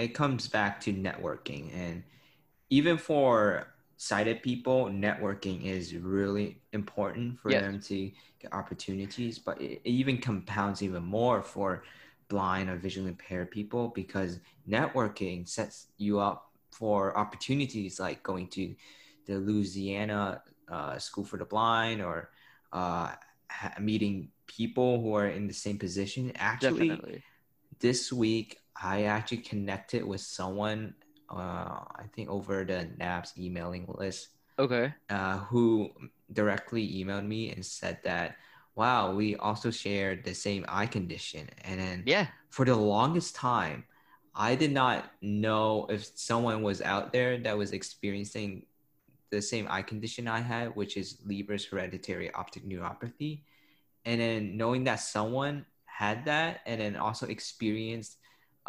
It comes back to networking. And even for sighted people, networking is really important for Yes. them to get opportunities. But it, it even compounds even more for blind or visually impaired people because networking sets you up for opportunities like going to the Louisiana uh, School for the Blind or uh, ha- meeting people who are in the same position. Actually, Definitely. this week I actually connected with someone, uh, I think over the NABS emailing list, Okay. uh, who directly emailed me and said that, wow, we also shared the same eye condition. And then Yeah. for the longest time, I did not know if someone was out there that was experiencing the same eye condition I had, which is Leber's hereditary optic neuropathy. And then knowing that someone had that and then also experienced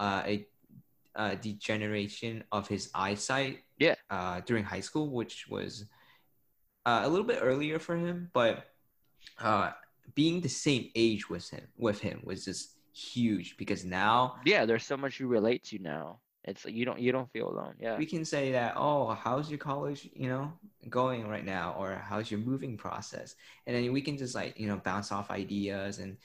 uh, a, a degeneration of his eyesight Yeah. uh, during high school, which was uh, a little bit earlier for him, but uh, being the same age with him with him was just huge because now Yeah. There's so much you relate to now. It's you don't you don't feel alone. Yeah. we can say that oh how's your college you know going right now or how's your moving process and then we can just like you know bounce off ideas and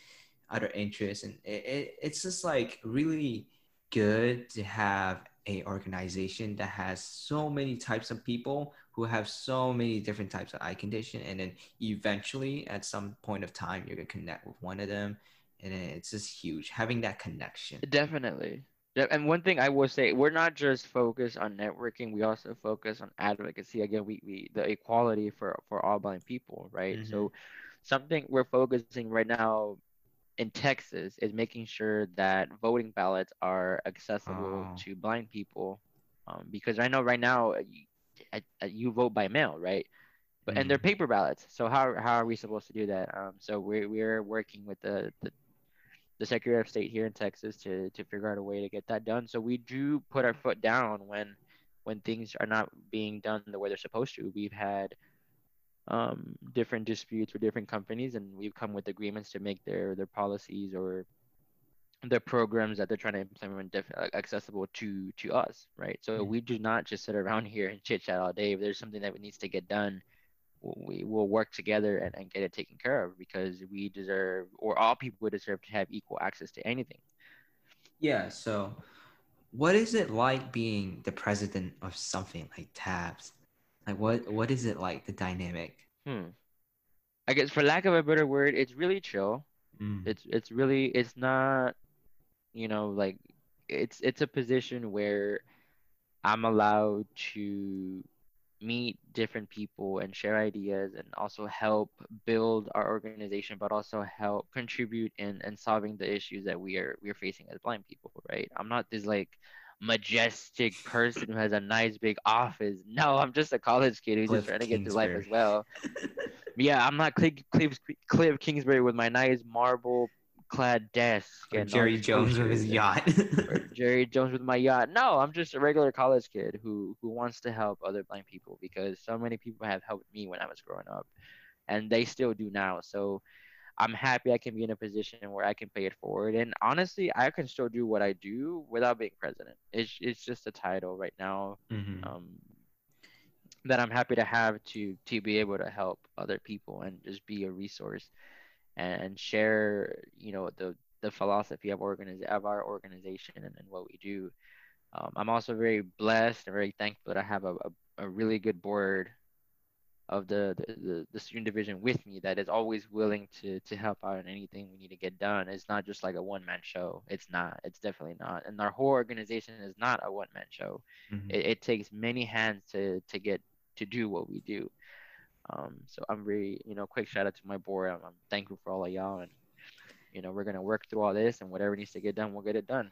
other interests and it, it, it's just like really good to have a organization that has so many types of people who have so many different types of eye condition and then eventually at some point of time you're gonna connect with one of them and it's just huge having that connection Definitely. And one thing I will say, we're not just focused on networking, we also focus on advocacy. Again, we, we the equality for, for all blind people, right? Mhm. So something we're focusing right now in Texas is making sure that voting ballots are accessible Oh. to blind people. Um, because I know right now uh, you, you vote by mail, right? But and they're Mhm. paper ballots. So how how are we supposed to do that? Um, so we're we're working with the, the the Secretary of State here in Texas to to figure out a way to get that done. So we do put our foot down when when things are not being done the way they're supposed to. We've had um, different disputes with different companies, and we've come with agreements to make their their policies or their programs that they're trying to implement def- uh, accessible to to us, right? So Mhm. we do not just sit around here and chit chat all day. If there's something that needs to get done, we will work together and, and get it taken care of because we deserve, or all people would deserve, to have equal access to anything. Yeah, so what is it like being the president of something like TABS? Like what what is it like the dynamic? Hmm. I guess for lack of a better word, it's really chill. Mm. It's it's really it's not, you know, like it's it's a position where I'm allowed to meet different people and share ideas and also help build our organization, but also help contribute in, in solving the issues that we are we are facing as blind people, right? I'm not this like majestic person who has a nice big office. No, I'm just a college kid who's Kliff just trying to get through life as well. Yeah, I'm not Kliff, Kliff, Kliff Kingsbury with my nice marble clad desk Or and Jerry Jones with his yacht. Jerry Jones with my yacht. No, I'm just a regular college kid who who wants to help other blind people because so many people have helped me when I was growing up, and they still do now. So I'm happy I can be in a position where I can pay it forward. And honestly, I can still do what I do without being president. It's it's just a title right now Mhm. um, that I'm happy to have to to be able to help other people and just be a resource and share you know the the philosophy of organiz- of our organization and, and what we do. Um, I'm also very blessed and very thankful that I have a, a, a really good board of the, the, the, student division with me that is always willing to to help out in anything we need to get done. It's not just like a one man show. It's not. It's definitely not. And our whole organization is not a one man show Mhm. it, it takes many hands to to get to do what we do. Um, so I'm really you know, quick shout out to my board. I'm, I'm thankful for all of y'all, and you know, we're gonna work through all this, and whatever needs to get done, we'll get it done.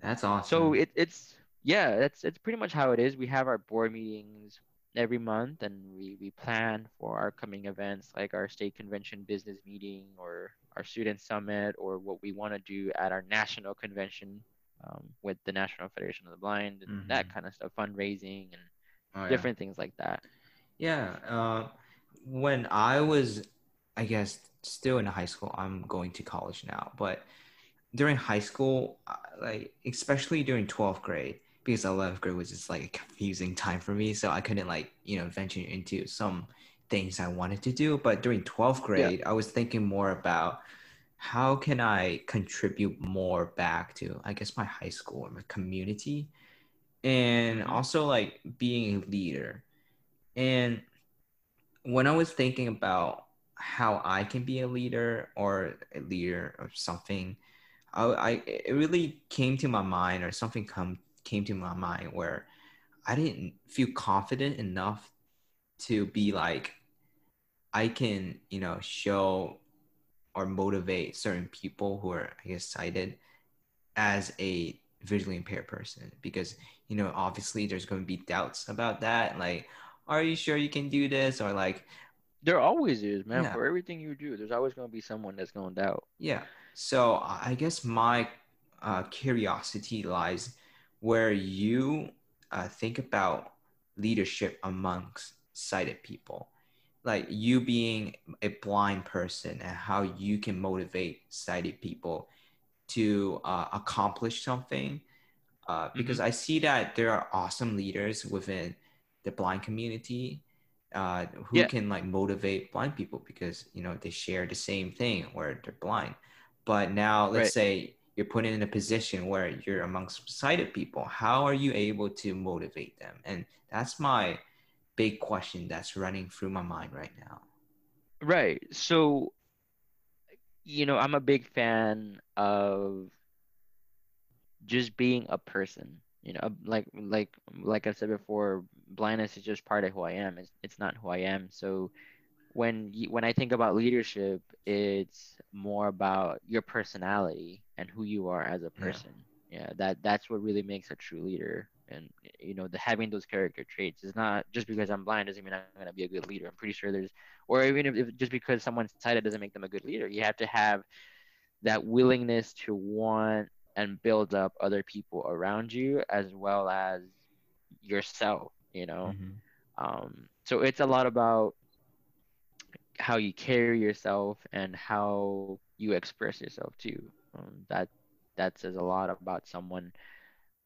That's awesome. So it, it's yeah, that's it's pretty much how it is. We have our board meetings every month, and we we plan for our coming events like our state convention business meeting or our student summit or what we want to do at our national convention um, with the National Federation of the Blind and that Mhm. kind of stuff, fundraising and Oh, yeah. different things like that. Yeah. Uh, when I was, I guess, still in high school, I'm going to college now, but during high school, like especially during 12th grade, because 11th grade was just like a confusing time for me. So I couldn't like, you know, venture into some things I wanted to do. But during 12th grade, yeah. I was thinking more about how can I contribute more back to, I guess, my high school or my community, and mm-hmm. also like being a leader. And when I was thinking about how I can be a leader or a leader of something, I, I it really came to my mind or something come came to my mind where I didn't feel confident enough to be like I can, you know, show or motivate certain people who are, I guess, sighted as a visually impaired person because, you know, obviously there's going to be doubts about that. Like, are you sure you can do this? Or like, there always is, man. Yeah. For everything you do, there's always going to be someone that's going to doubt. Yeah. So I guess my uh, curiosity lies where you uh, think about leadership amongst sighted people like you being a blind person and how you can motivate sighted people to uh, accomplish something uh, because mm-hmm. i see that there are awesome leaders within the blind community uh, who yeah. can like motivate blind people because you know they share the same thing where they're blind but now let's right. say you're put in a position where you're amongst sighted people how are you able to motivate them and that's my big question that's running through my mind right now. Right. So, you know, I'm a big fan of just being a person. You know, like like like I said before, blindness is just part of who I am. It's it's not who I am. So when you, when I think about leadership, it's more about your personality and who you are as a person. Yeah, yeah that that's what really makes a true leader and you know the having those character traits is not just because i'm blind doesn't mean i'm going to be a good leader i'm pretty sure there's or even if, if, just because someone's sighted doesn't make them a good leader you have to have that willingness to want and build up other people around you as well as yourself you know mm-hmm. um, so it's a lot about how you carry yourself and how you express yourself too um, that that says a lot about someone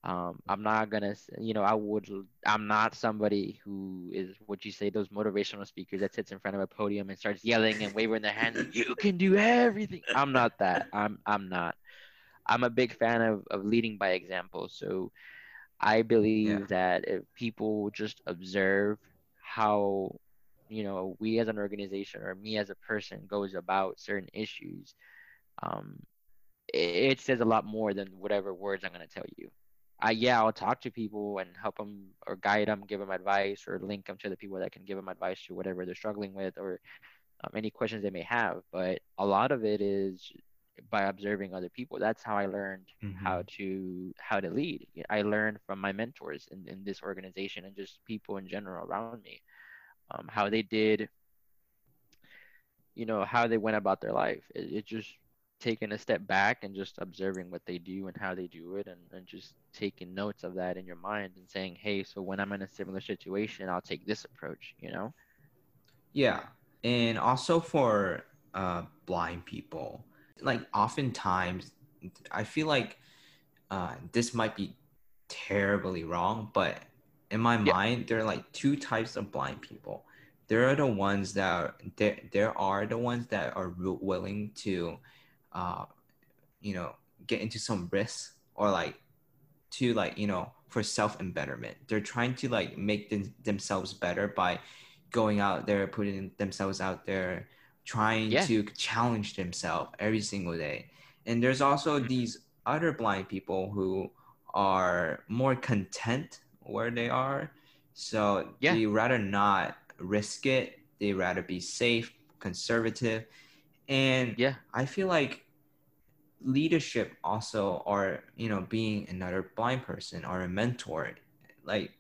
um, I'm not gonna, you know, I would, I'm not somebody who is what you say those motivational speakers that sits in front of a podium and starts yelling and waving their hands. You can do everything. I'm not that. I'm, I'm not. I'm a big fan of of leading by example. So, I believe yeah. that if people just observe how, you know, we as an organization or me as a person goes about certain issues, um, it, it says a lot more than whatever words I'm gonna tell you. I yeah, I'll talk to people and help them or guide them, give them advice, or link them to the people that can give them advice to whatever they're struggling with or um, any questions they may have. But a lot of it is by observing other people. That's how I learned mm-hmm. how to how to lead. I learned from my mentors in, in this organization and just people in general around me, um, how they did, you know, how they went about their life. It, it just taking a step back and just observing what they do and how they do it and, and just taking notes of that in your mind and saying hey so when i'm in a similar situation i'll take this approach you know yeah and also for uh, blind people like oftentimes i feel like uh, this might be terribly wrong but in my yeah. mind there are like two types of blind people there are the ones that are, there, there are the ones that are willing to uh, you know, get into some risks or like to like, you know, for self embetterment. They're trying to like make them, themselves better by going out there, putting themselves out there, trying yeah. to challenge themselves every single day. And there's also mm-hmm. these other blind people who are more content where they are. So yeah. they rather not risk it. They rather be safe, conservative. And yeah, I feel like leadership also or you know being another blind person or a mentor like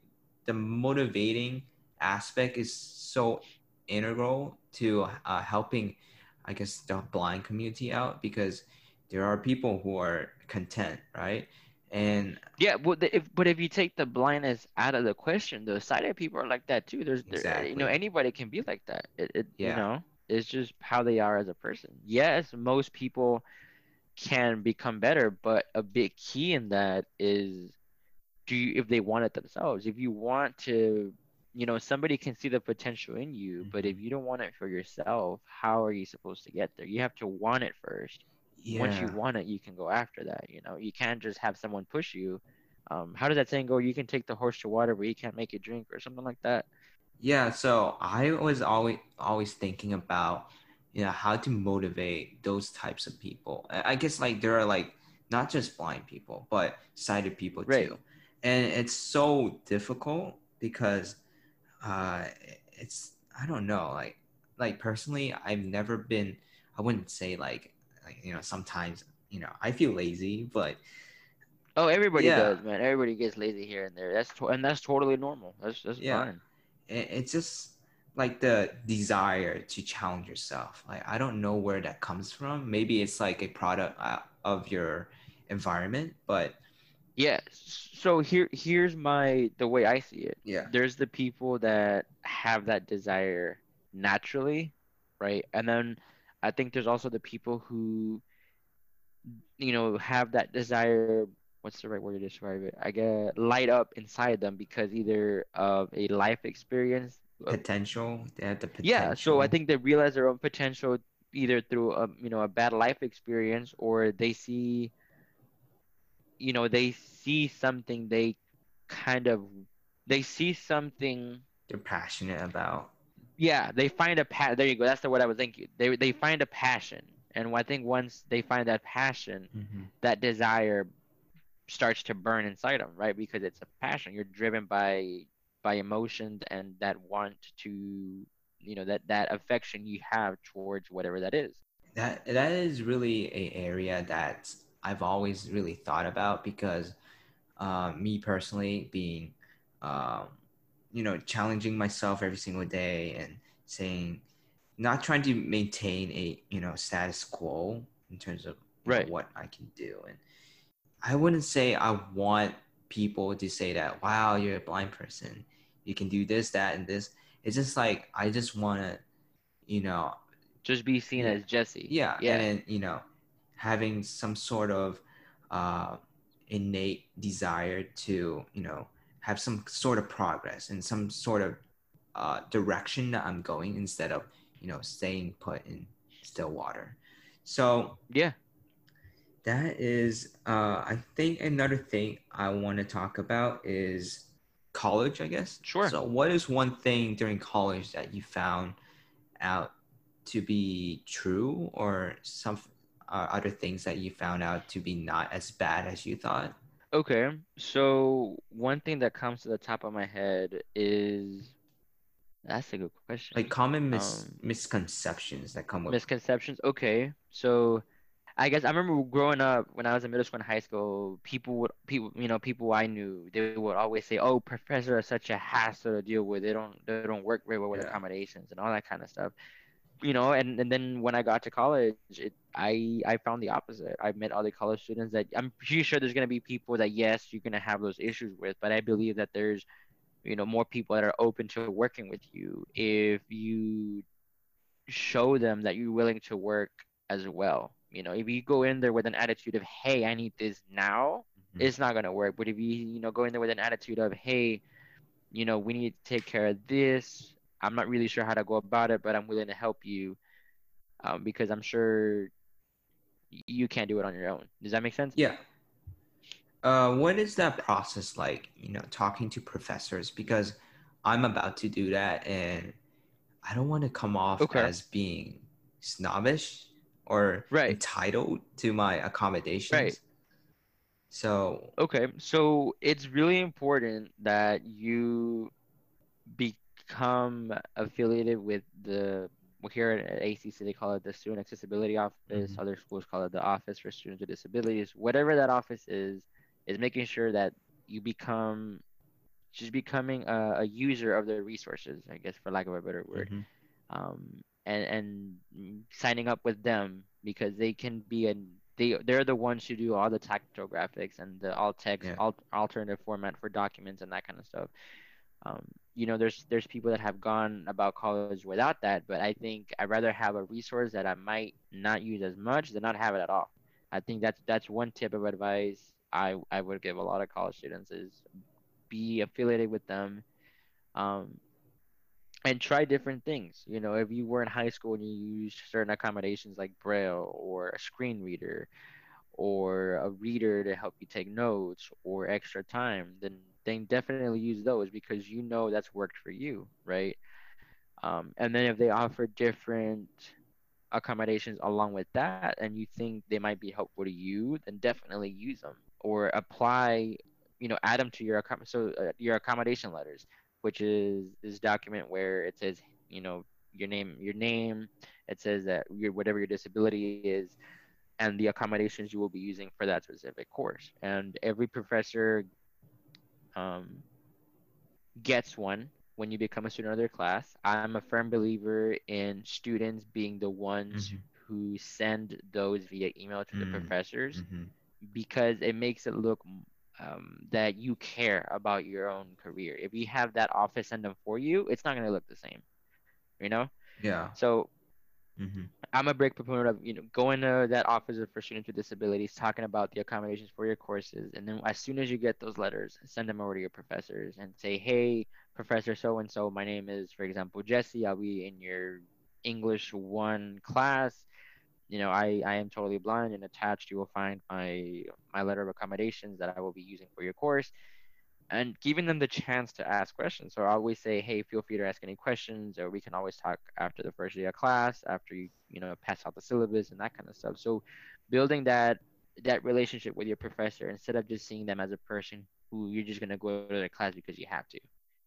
the motivating aspect is so integral to uh, helping i guess the blind community out because there are people who are content right and yeah but if but if you take the blindness out of the question the sighted people are like that too there's exactly. you know anybody can be like that it, it yeah. you know it's just how they are as a person yes most people can become better. But a big key in that is do you if they want it themselves. If you want to you know somebody can see the potential in you mm-hmm. but if mm-hmm. you don't want it for yourself how are you supposed to get there you have to want it first yeah. once you want it you can go after that you know? You can't just have someone push you. Um, how does that saying go? You can take the horse to water but you can't make it drink or something like that? Yeah so i was always always thinking about you know how to motivate those types of people. I guess like there are like not just blind people but sighted people right. too. And it's so difficult because uh, it's I don't know like like personally I've never been I wouldn't say like like you know sometimes you know I feel lazy but oh everybody yeah. does man everybody gets lazy here and there that's to- and that's totally normal that's that's yeah. fine it, it's just like the desire to challenge yourself like I don't know where that comes from maybe it's like a product uh, of your environment but yeah. So here here's my the way I see it. Yeah. There's the people that have that desire naturally, right? And then I think there's also the people who you know have that desire what's the right word to describe it? I get light up inside them because either of a life experience uh, potential they have the potential. yeah so i think they realize their own potential either through a you know a bad life experience or they see you know they see something they kind of they see something they're passionate about yeah they find a pa- there you go that's the word i was thinking they, they find a passion and i think once they find that passion mm-hmm. that desire starts to burn inside them right because it's a passion you're driven by by emotions and that want to you know that that affection you have towards whatever that is that that is really a area that I've always really thought about because uh, me personally being, um, you know, challenging myself every single day and saying, not trying to maintain a you know status quo in terms of right. know, what I can do, and I wouldn't say I want people to say that wow you're a blind person. You can do this that and this. It's just like i just want to you know just be seen as jesse. Yeah. Yeah. and you know having some sort of uh, innate desire to you know have some sort of progress and some sort of uh, direction that I'm going instead of you know staying put in still water. So yeah, that is uh, I think another thing I want to talk about is college. I guess. Sure. So what is one thing during college that you found out to be true or some uh, other things that you found out to be not as bad as you thought? Okay, so one thing that comes to the top of my head is that's a good question. Like common mis- um, misconceptions that come with misconceptions. Okay, so I guess I remember growing up when I was in middle school and high school, people would people you know people I knew they would always say, "Oh, professors are such a hassle to deal with. They don't they don't work very well with yeah. accommodations and all that kind of stuff." You know and, and then when i got to college it, i i found the opposite. I met other college students that i'm pretty sure there's going to be people that yes you're going to have those issues with but i believe that there's you know more people that are open to working with you if you show them that you're willing to work as well. You know if you go in there with an attitude of hey i need this now mm-hmm. it's not going to work. But if you you know go in there with an attitude of hey you know we need to take care of this I'm not really sure how to go about it, but I'm willing to help you um, because I'm sure you can't do it on your own. Does that make sense? Yeah. Uh, what is that process like? You know, talking to professors because I'm about to do that, and I don't want to come off okay. as being snobbish or right. entitled to my accommodations. Right. So okay, so it's really important that you be become affiliated with the well, here at ACC they call it the Student Accessibility Office. Mm-hmm. Other schools call it the Office for Students with Disabilities. Whatever that office is, is making sure that you become just becoming a, a user of their resources. I guess for lack of a better word. Mm-hmm. Um, and and signing up with them because they can be a they they're the ones who do all the tactile graphics and the alt text yeah. alt, alternative format for documents and that kind of stuff um, you know there's there's people that have gone about college without that but i think i'd rather have a resource that i might not use as much than not have it at all I think that's that's one tip of advice I I would give a lot of college students is be affiliated with them. Um, and try different things. You know, if you were in high school and you used certain accommodations like Braille or a screen reader or a reader to help you take notes or extra time, then then definitely use those because you know that's worked for you, right? Um, and then if they offer different accommodations along with that and you think they might be helpful to you, then definitely use them or apply, you know, add them to your so uh, your accommodation letters which is this document where it says, you know, your name, your name. It says that your whatever your disability is, and the accommodations you will be using for that specific course. And every professor um, gets one when you become a student of their class. I'm a firm believer in students being the ones mm-hmm. who send those via email to mm-hmm. the professors mm-hmm. because it makes it look um, that you care about your own career. If you have that office send them for you, it's not going to look the same, you know? Yeah. So mm-hmm. I'm a big proponent of, you know, going to that office for students with disabilities, talking about the accommodations for your courses. And then as soon as you get those letters, send them over to your professors and say, hey, Professor so-and-so, my name is, for example, Jesse. I'll be in your English one class you know, I, I am totally blind and attached you will find my my letter of accommodations that I will be using for your course and giving them the chance to ask questions. So I always say, hey, feel free to ask any questions or we can always talk after the first day of class, after you, you know, pass out the syllabus and that kind of stuff. So building that that relationship with your professor instead of just seeing them as a person who you're just gonna go to their class because you have to,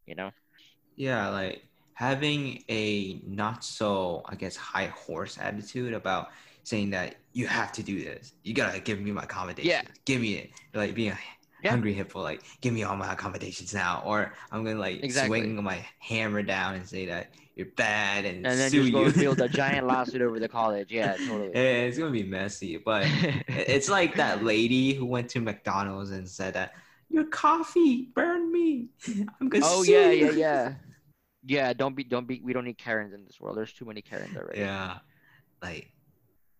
you know? Yeah, like having a not so I guess high horse attitude about saying that you have to do this. You gotta give me my accommodations. Yeah. Give me it. Like being a yeah. hungry hippo, like give me all my accommodations now, or I'm gonna like exactly. swing my hammer down and say that you're bad and, and then just go you. build a giant lawsuit over the college. Yeah, totally. it's gonna be messy, but it's like that lady who went to McDonald's and said that your coffee burned me. I'm gonna. See. Oh yeah, yeah, yeah. Yeah, don't be, don't be. We don't need Karens in this world. There's too many Karens already. Yeah, like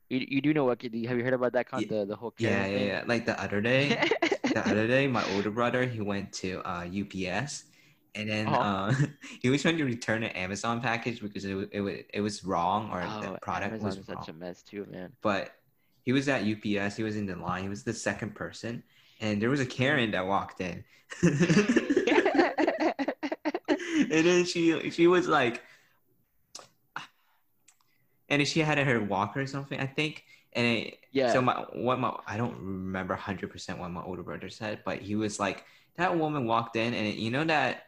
you, you do know what? Have you heard about that? Con- yeah, the the whole yeah yeah yeah. Like the other day, the other day, my older brother he went to uh, UPS, and then uh-huh. uh, he was trying to return an Amazon package because it it, it was wrong or oh, the product Amazon was wrong. such a mess too, man. But he was at UPS. He was in the line. He was the second person, and there was a Karen that walked in. and then she she was like and she had her walker or something, I think. And it, yeah. So my what my I don't remember hundred percent what my older brother said, but he was like that woman walked in, and you know that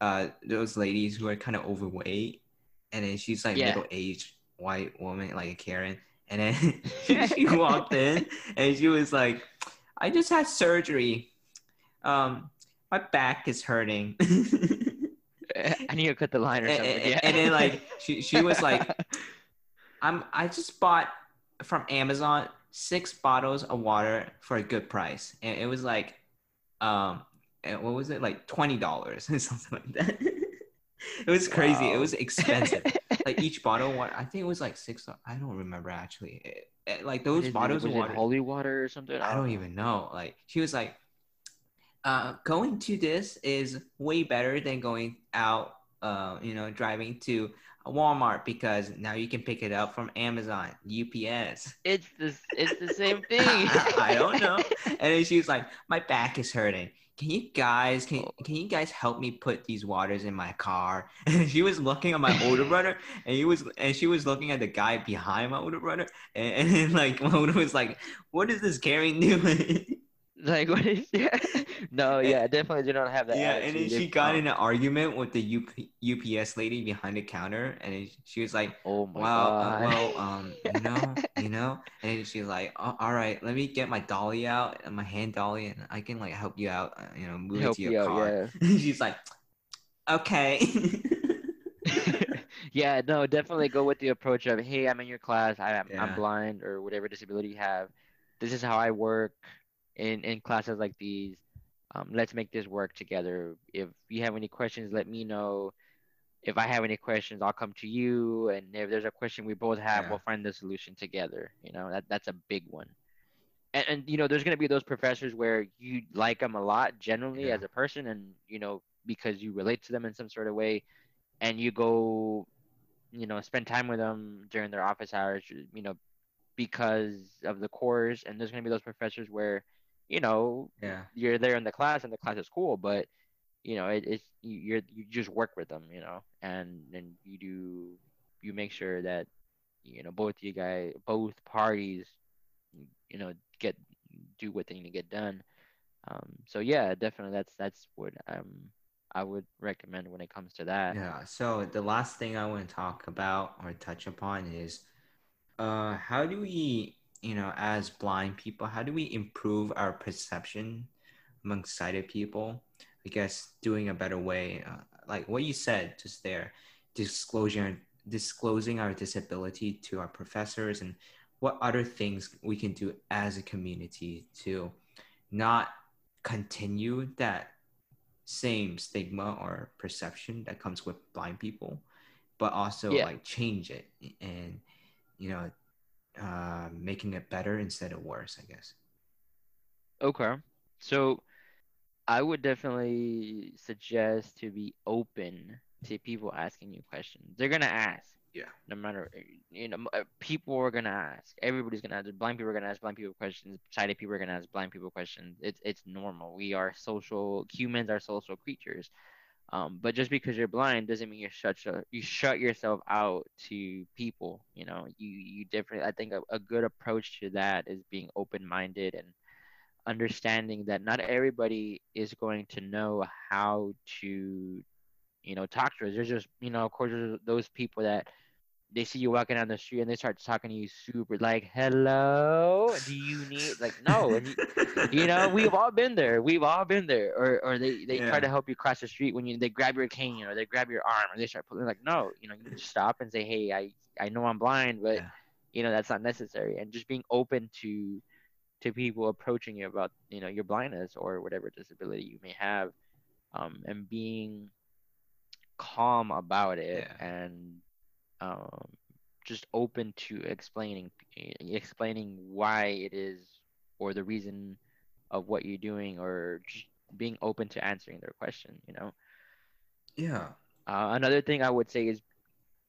uh those ladies who are kind of overweight, and then she's like yeah. middle aged white woman like a Karen, and then she walked in and she was like, I just had surgery. Um, my back is hurting. I need to cut the line or something. And, yeah. and then like she she was like I'm I just bought from Amazon six bottles of water for a good price, and it was like, um, what was it like twenty dollars or something like that. it was crazy. Wow. It was expensive. like each bottle, what I think it was like six. I don't remember actually. It, it, like those bottles it, of water, holy water or something. I don't even know. Like she was like, uh, going to this is way better than going out. Uh, you know, driving to Walmart because now you can pick it up from Amazon, UPS. It's the it's the same thing. I don't know. And then she was like, "My back is hurting. Can you guys can oh. can you guys help me put these waters in my car?" And she was looking at my older brother, and he was and she was looking at the guy behind my older brother, and, and like my older was like, "What is this Karen doing?" Like what is yeah? No, yeah, definitely do not have that. Yeah, and then she got in an argument with the UP, UPS lady behind the counter, and she was like, "Oh my well, uh, well, um, you know, you know," and she's like, oh, "All right, let me get my dolly out, and my hand dolly, and I can like help you out, uh, you know, move help it to your car." Out, yeah. she's like, "Okay." yeah, no, definitely go with the approach of, "Hey, I'm in your class. I, am yeah. I'm blind or whatever disability you have. This is how I work." In in classes like these um, let's make this work together. If you have any questions let me know. If i have any questions i'll come to you. And if there's a question we both have yeah. we'll find the solution together you know that that's a big one. And, and you know, there's gonna be those professors where you like them a lot generally Yeah. as a person, and you know because you relate to them in some sort of way, and you go, you know, spend time with them during their office hours, you know, because of the course, and there's gonna be those professors where, you know, Yeah. you're there in the class and the class is cool, but you know, it, it's you, you're you just work with them, you know, and and you do you make sure that you know both you guys both parties you know get do what they need to get done um so yeah definitely that's that's what um i would recommend when it comes to that Yeah. So the last thing I want to talk about or touch upon is uh how do we, you know, as blind people, how do we improve our perception among sighted people? I guess doing a better way, uh, like what you said just there, disclosure disclosing our disability to our professors and what other things we can do as a community to not continue that same stigma or perception that comes with blind people, but also Yeah. like change it and you know uh, making it better instead of worse. I guess. okay. So i would definitely suggest to be open to people asking you questions. They're gonna ask. Yeah. no matter you know uh, people are gonna ask. Everybody's gonna ask. Blind people are gonna ask blind people questions. Sighted people are gonna ask blind people questions. It's it's normal. We are social humans are social creatures um, but just because you're blind doesn't mean you shut you shut yourself out to people you know? You you different i think a, a good approach to that is being open-minded and understanding that not everybody is going to know how to you know talk to us. There's just you know of course there's those people that they see you walking down the street and they start talking to you super like hello do you need like no you, you know we've all been there we've all been there or or they they Yeah. try to help you cross the street when you they grab your cane or they grab your arm or they start pulling like no you know you just stop and say hey i i know i'm blind but Yeah. you know that's not necessary and just being open to to people approaching you about you know your blindness or whatever disability you may have um and being calm about it Yeah. and um just open to explaining explaining why it is or the reason of what you're doing or just being open to answering their question you know Yeah. uh, another thing i would say is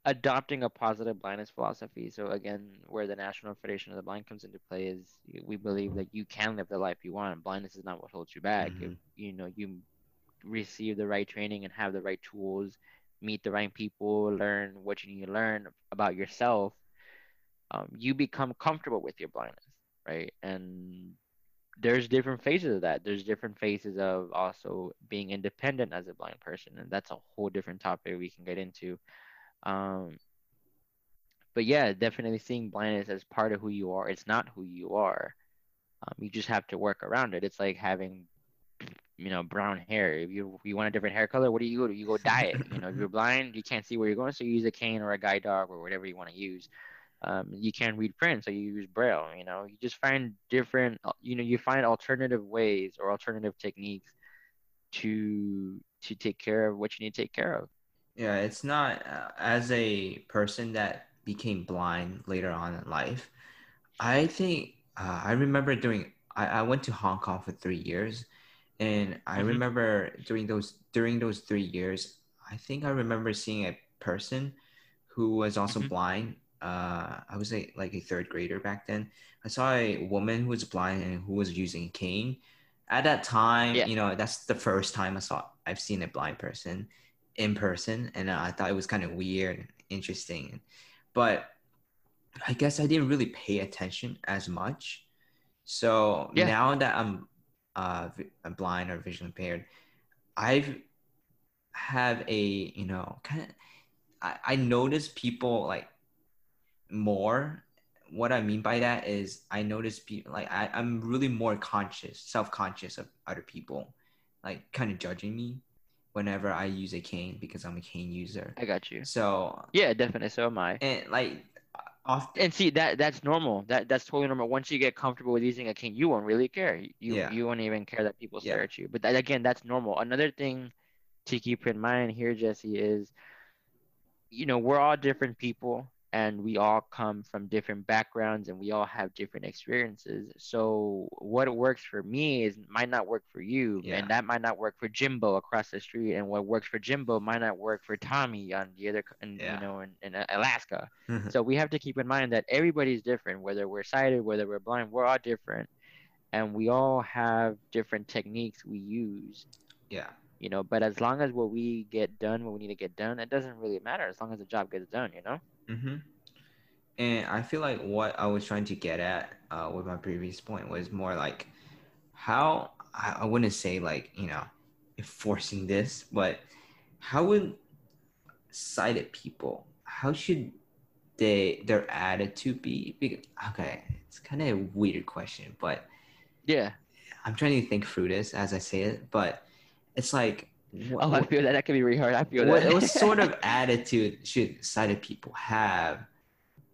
adopting a positive blindness philosophy so again where the national federation of the blind comes into play is we believe that you can live the life you want blindness is not what holds you back if Mhm. you know you receive the right training and have the right tools meet the right people learn what you need to learn about yourself um, you become comfortable with your blindness right? And there's different phases of that. There's different phases of also being independent as a blind person and that's a whole different topic we can get into. Um, but yeah definitely seeing blindness as part of who you are it's not who you are. Um, you just have to work around it. It's like having you know brown hair if you if you want a different hair color what do you go to you go dye it you know if you're blind you can't see where you're going so you use a cane or a guide dog or whatever you want to use um, you can't read print so you use braille you know you just find different you know you find alternative ways or alternative techniques to to take care of what you need to take care of Yeah, it's not uh, as a person that became blind later on in life. I think uh, I remember doing. I, I went to Hong Kong for three years, and I Mhm. remember during those during those three years, I think I remember seeing a person who was also Mhm. blind. Uh, I was a, like a third grader back then. I saw a woman who was blind and who was using a cane. At that time, Yeah. you know, that's the first time I saw I've seen a blind person in person, and I thought it was kind of weird, and interesting, but I guess I didn't really pay attention as much. So Yeah. now that I'm uh blind or visually impaired, I've have a you know kind of I, I notice people like more. What I mean by that is I notice people like I, I'm really more conscious, self-conscious of other people, like kind of judging me whenever I use a cane because I'm a cane user. i got you So yeah definitely so am i and like and see that that's normal. That that's totally normal. Once you get comfortable with using a cane, you won't really care. You Yeah. you won't even care that people stare Yeah. at you. But that, again, that's normal. Another thing to keep in mind here, Jesse, is you know we're all different people, and we all come from different backgrounds and we all have different experiences so what works for me is might not work for you Yeah. and that might not work for jimbo across the street and what works for jimbo might not work for tommy on the other in, Yeah. you know in, in uh, alaska mm-hmm. so we have to keep in mind that everybody's different whether we're sighted whether we're blind we're all different and we all have different techniques we use yeah. you know but as long as what we get done what we need to get done it doesn't really matter as long as the job gets done you know Mm-hmm. And I feel like what I was trying to get at uh, with my previous point was more like how I, I wouldn't say like you know enforcing this, but how would sighted people how should they their attitude be? Because, okay, it's kind of a weird question, but yeah I'm trying to think through this as I say it, but it's like what, oh i feel that that can be really hard i feel what, that what sort of attitude should sighted people have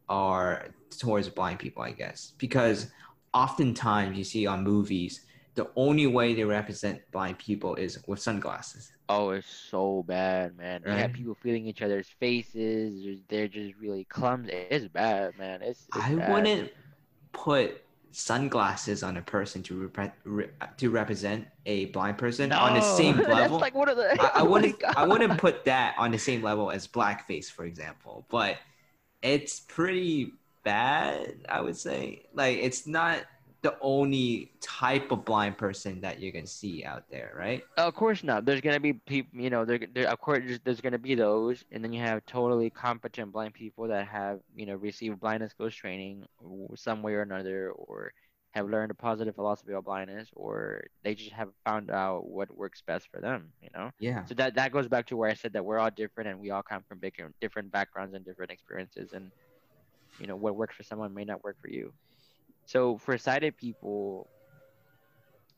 are towards blind people i guess because oftentimes you see on movies the only way they represent blind people is with sunglasses Oh, it's so bad, man. You have people feeling each other's faces. They're- They're just really clumsy. It's bad, man. It's, it's i bad. wouldn't put sunglasses on a person to repre- re- to represent a blind person on the same level like one of the. I, I oh wouldn't I wouldn't put that on the same level as blackface, for example. But it's pretty bad, I would say. Like it's not the only type of blind person that you're gonna see out there, right? Uh, of course not. There's gonna be people, you know, there, there of course there's, there's gonna be those, and then you have totally competent blind people that have, you know, received blindness coach training some way or another, or have learned a positive philosophy of blindness, or they just have found out what works best for them, you know. Yeah. So that that goes back to where I said that we're all different and we all come from big, different backgrounds and different experiences, and you know what works for someone may not work for you. So for sighted people,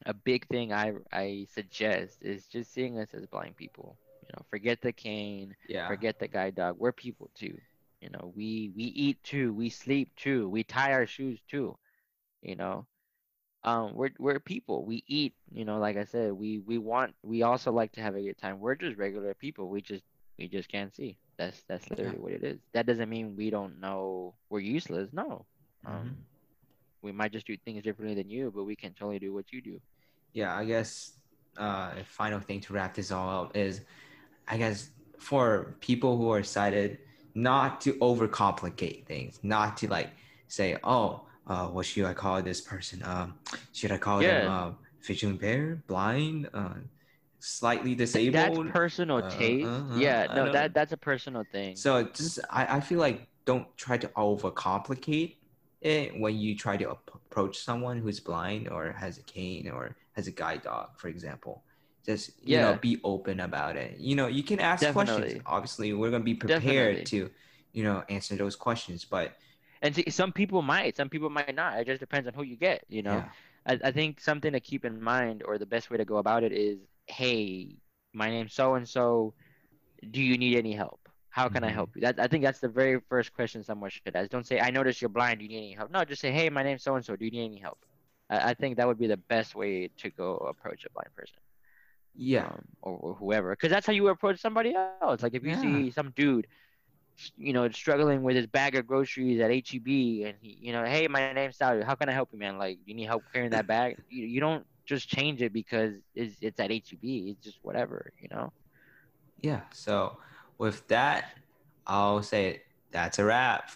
a big thing I I suggest is just seeing us as blind people. You know, forget the cane, Yeah. forget the guide dog. We're people too. You know, we we eat too, we sleep too, we tie our shoes too. You know, um, we're we're people. We eat. You know, like I said, we we want. We also like to have a good time. We're just regular people. We just we just can't see. That's that's literally what it is. That doesn't mean we don't know we're useless. No. Um, Mhm. We might just do things differently than you, but we can totally do what you do. yeah, I guess uh, a final thing to wrap this all up is, I guess for people who are sighted, not to overcomplicate things, not to like say, oh, uh, what should I call this person? Um, should I call them uh, visually impaired, blind, uh, slightly disabled? That's personal Uh, taste. uh-huh, yeah, no, that that's a personal thing. So just I, I feel like don't try to overcomplicate it when you try to approach someone who's blind or has a cane or has a guide dog, for example. Just you know, be open about it. You know, you can ask questions. Obviously, we're gonna be prepared Definitely. to, you know, answer those questions. But And see, some people might, some people might not. It just depends on who you get. You know, yeah, I, I think something to keep in mind, or the best way to go about it, is, hey, my name's so and so. Do you need any help? How can I Mhm. help you? That I think that's the very first question someone should ask. Don't say, I notice you're blind. Do you need any help? No, just say, hey, my name's so and so. Do you need any help? I, I think that would be the best way to go approach a blind person. yeah, um, or, or whoever, because that's how you approach somebody else. Like if you Yeah. see some dude, you know, struggling with his bag of groceries at HEB, and he, you know, hey, my name's Sally. How can I help you, man? Like, you need help carrying that bag? You, you don't just change it because it's, it's at HEB. It's just whatever, you know. yeah. So with that, I'll say that's a wrap.